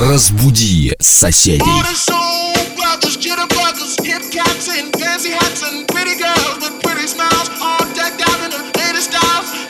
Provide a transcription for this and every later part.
Разбуди соседей. hats and pretty girls with pretty smiles, all decked out in the latest styles.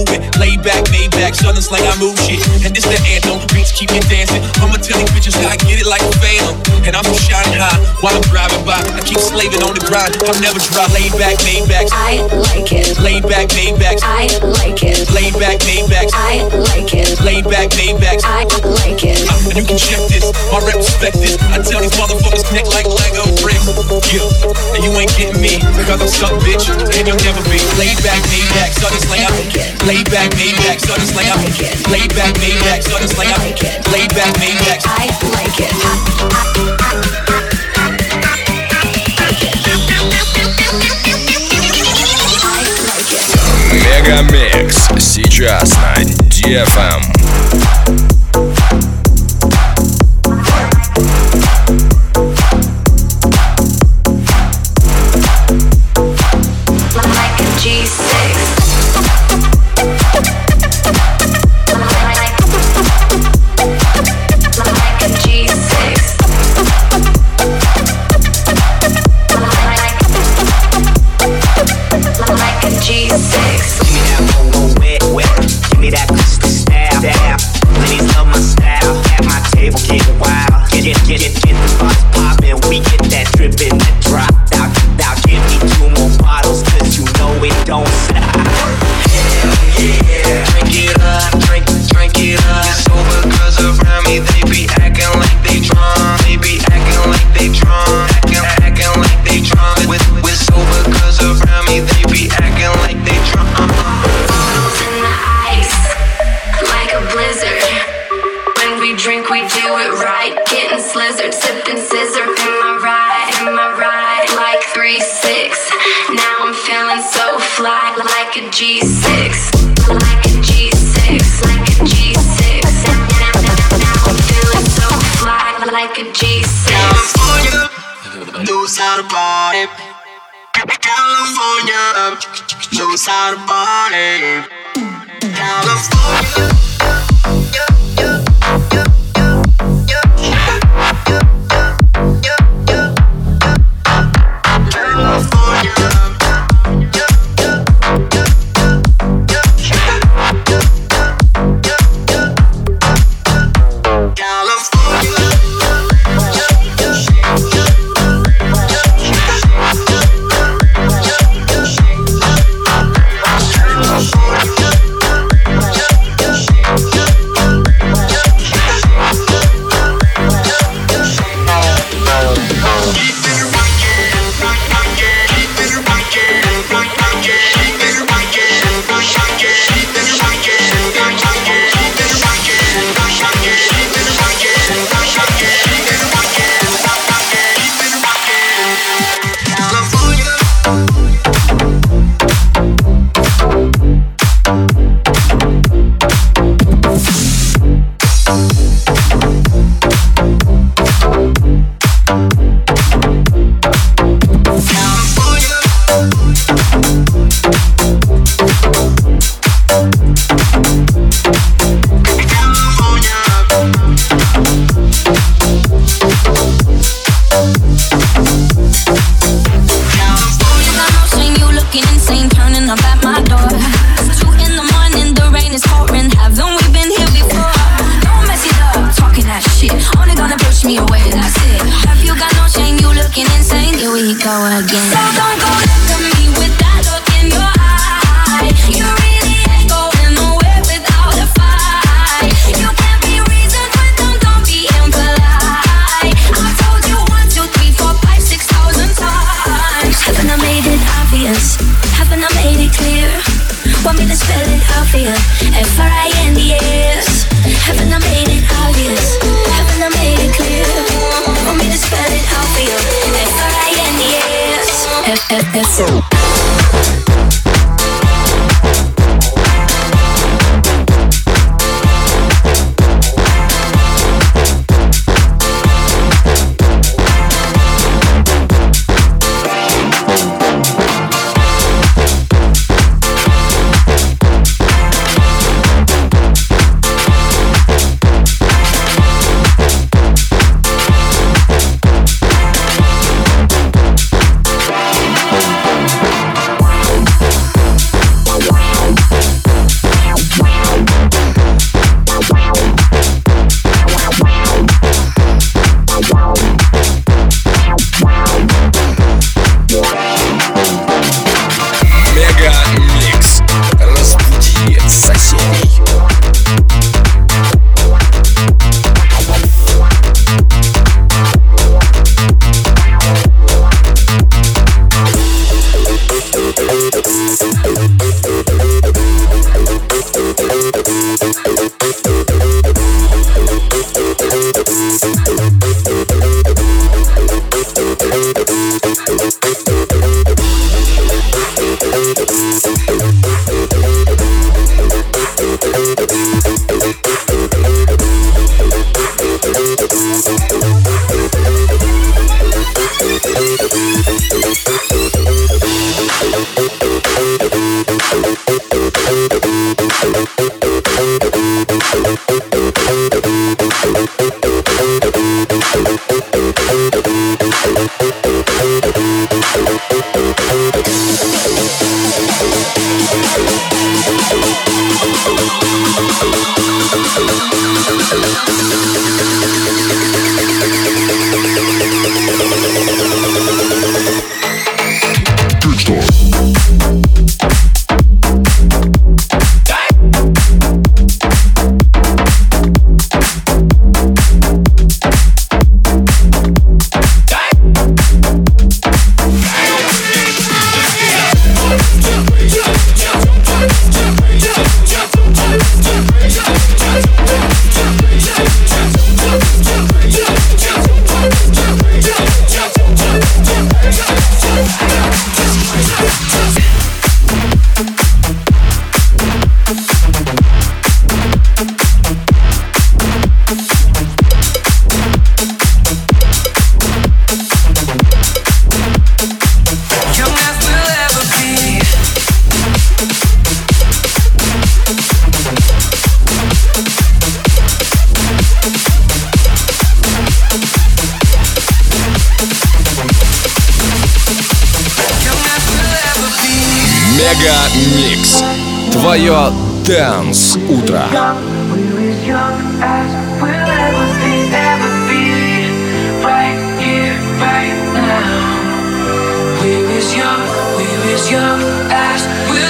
cool with? Lay back, made back. Southern slang, I move shit. And this the anthem. Beats keep me dancing. I'ma tell these bitches how I get it like a phantom. And I'm just shining high while I'm driving by. I keep slaving on the grind. I'm never dry. Laid back, made back. I like it. Laid back, made back. I like it. Laid back, made back. I like it. Laid back, made back. I like it. Ah, and you can check this, my rep respect this. I tell these motherfuckers connect like Lego bricks. Yeah, and you ain't getting me because I'm stuck, bitch, and you'll never be. Laid back, made back, sudden slang out. Laid back, made back, sudden slang out. Laid back, made back, sudden slang out. Laid back, made back. I like it. I like it. Мегамикс. Сейчас на DFM. get, get, get. Those are the. California. Thank Мега Микс. Твое Дэнс Утро. Young as we'll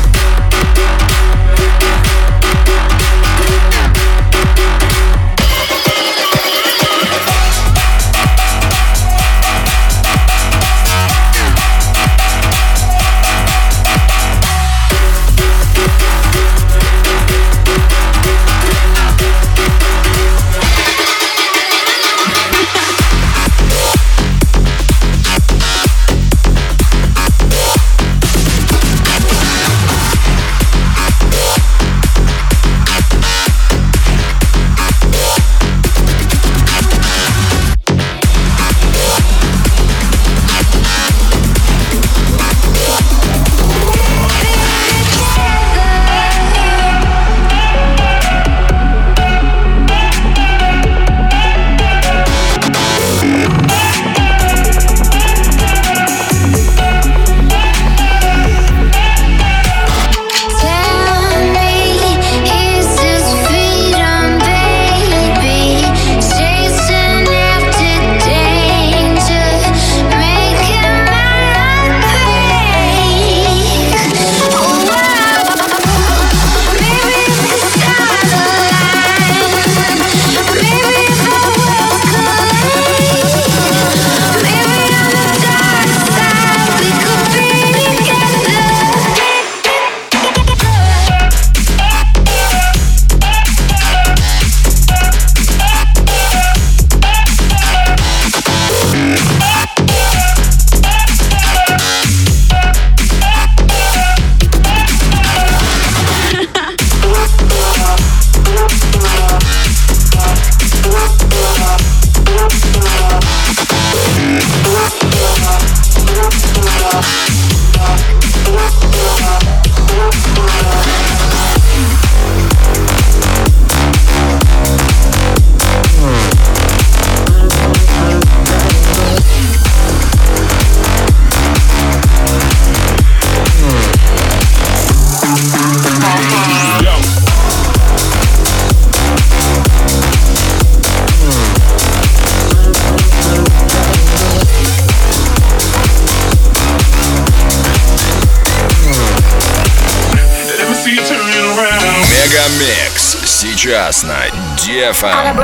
Just Night DFM.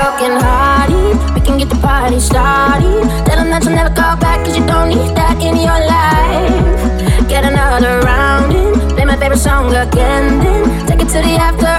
We can get the party started. Tell them that you'll never call back, cause you don't need that in your life. Get another round in. Play my favorite song again, then take it to the after.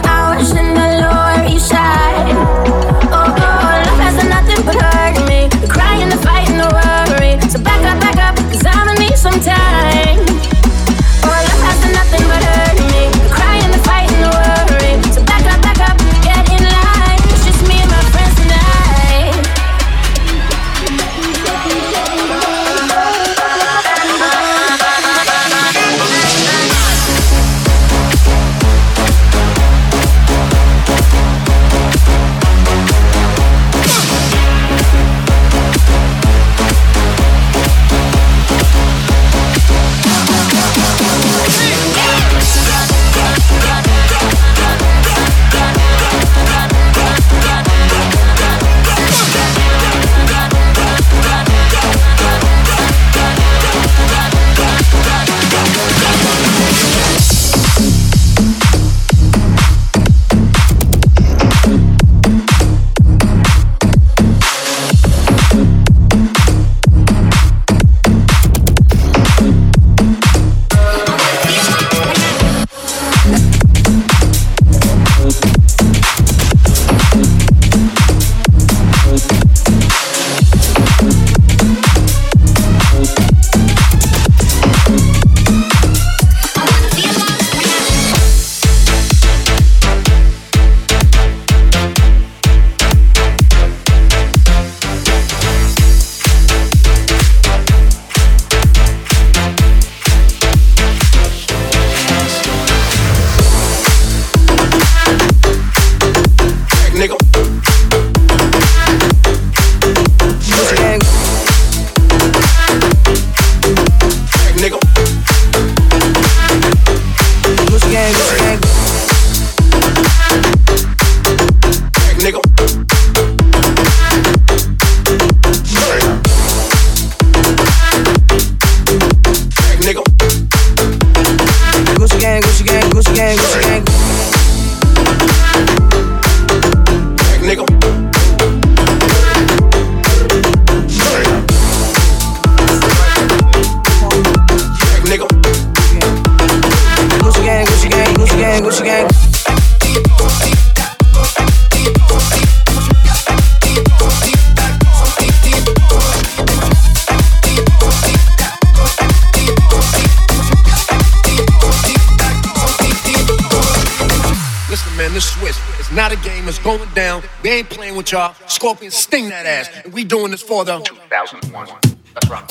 it down. We ain't playing with y'all. Scorpion sting that ass. And we doing this for the 2001. That's right.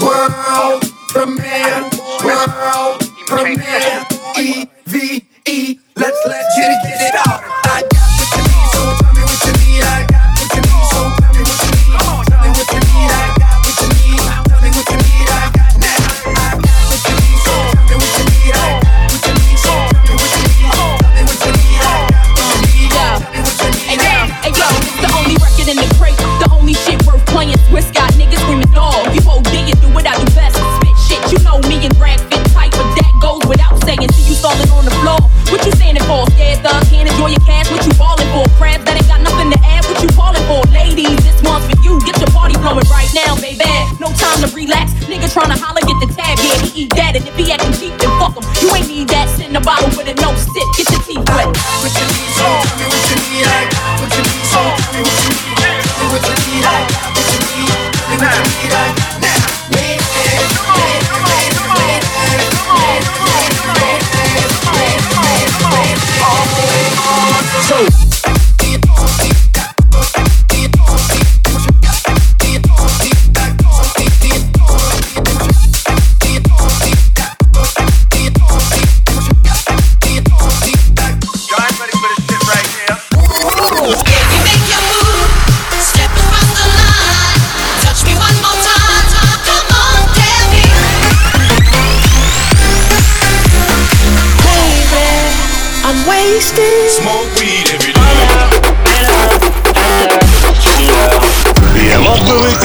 World premiere. World premiere. E V E. No time to relax. Nigga trying to holler, get the tab, yeah, he eat that and